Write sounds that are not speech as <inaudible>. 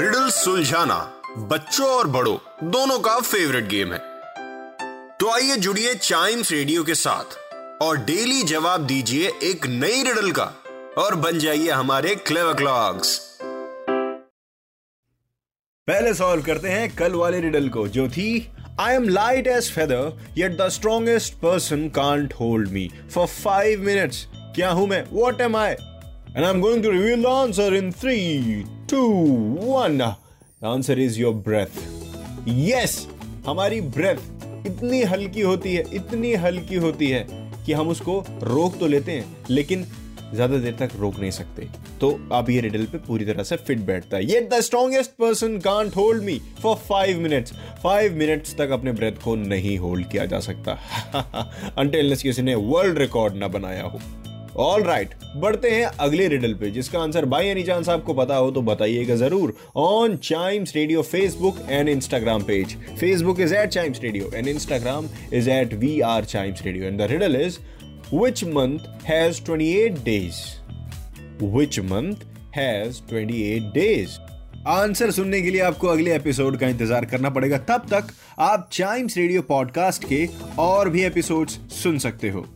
Riddle सुलझाना बच्चों और बड़ों, दोनों का फेवरेट गेम है। तो आइए जुड़िए चाइम्स रेडियो के साथ और डेली जवाब दीजिए एक नई रिडल का और बन जाइए हमारे क्लेव क्लॉक्स पहले सॉल्व करते हैं कल वाले रिडल को, जो थी I am light as feather yet the strongest person can't hold me for five minutes क्या हूँ मैं? What am I I am going to reveal the answer in three two one the answer is your breath yes हमारी breath इतनी हल्की होती है, इतनी हल्की होती है कि हम उसको रोक तो लेते हैं, लेकिन ज़्यादा देर तक रोक नहीं सकते। तो अब ये रिडल पे पूरी तरह से फिट बैठता है। ये the strongest person can't hold me for five minutes five minutes तक अपने ब्रेथ को नहीं होल्ड किया जा सकता। <laughs> किसी ने वर्ल्ड रिकॉर्ड ना बनाया हो। ऑल राइट right, बढ़ते हैं अगले रिडल पे जिसका आंसर बाई एनी चांस आपको पता हो तो बताइएगा ज़रूर on Chimes Radio Facebook and Instagram page Facebook is at Chimes Radio and Instagram is at we are Chimes Radio and the riddle is which month has 28 days? Which month has 28 days? Answer सुनने के लिए आपको अगले episode का इंतज़ार करना पड़ेगा। तब तक आप चाइम्स रेडियो पॉडकास्ट के और भी एपिसोड्स सुन सकते हो।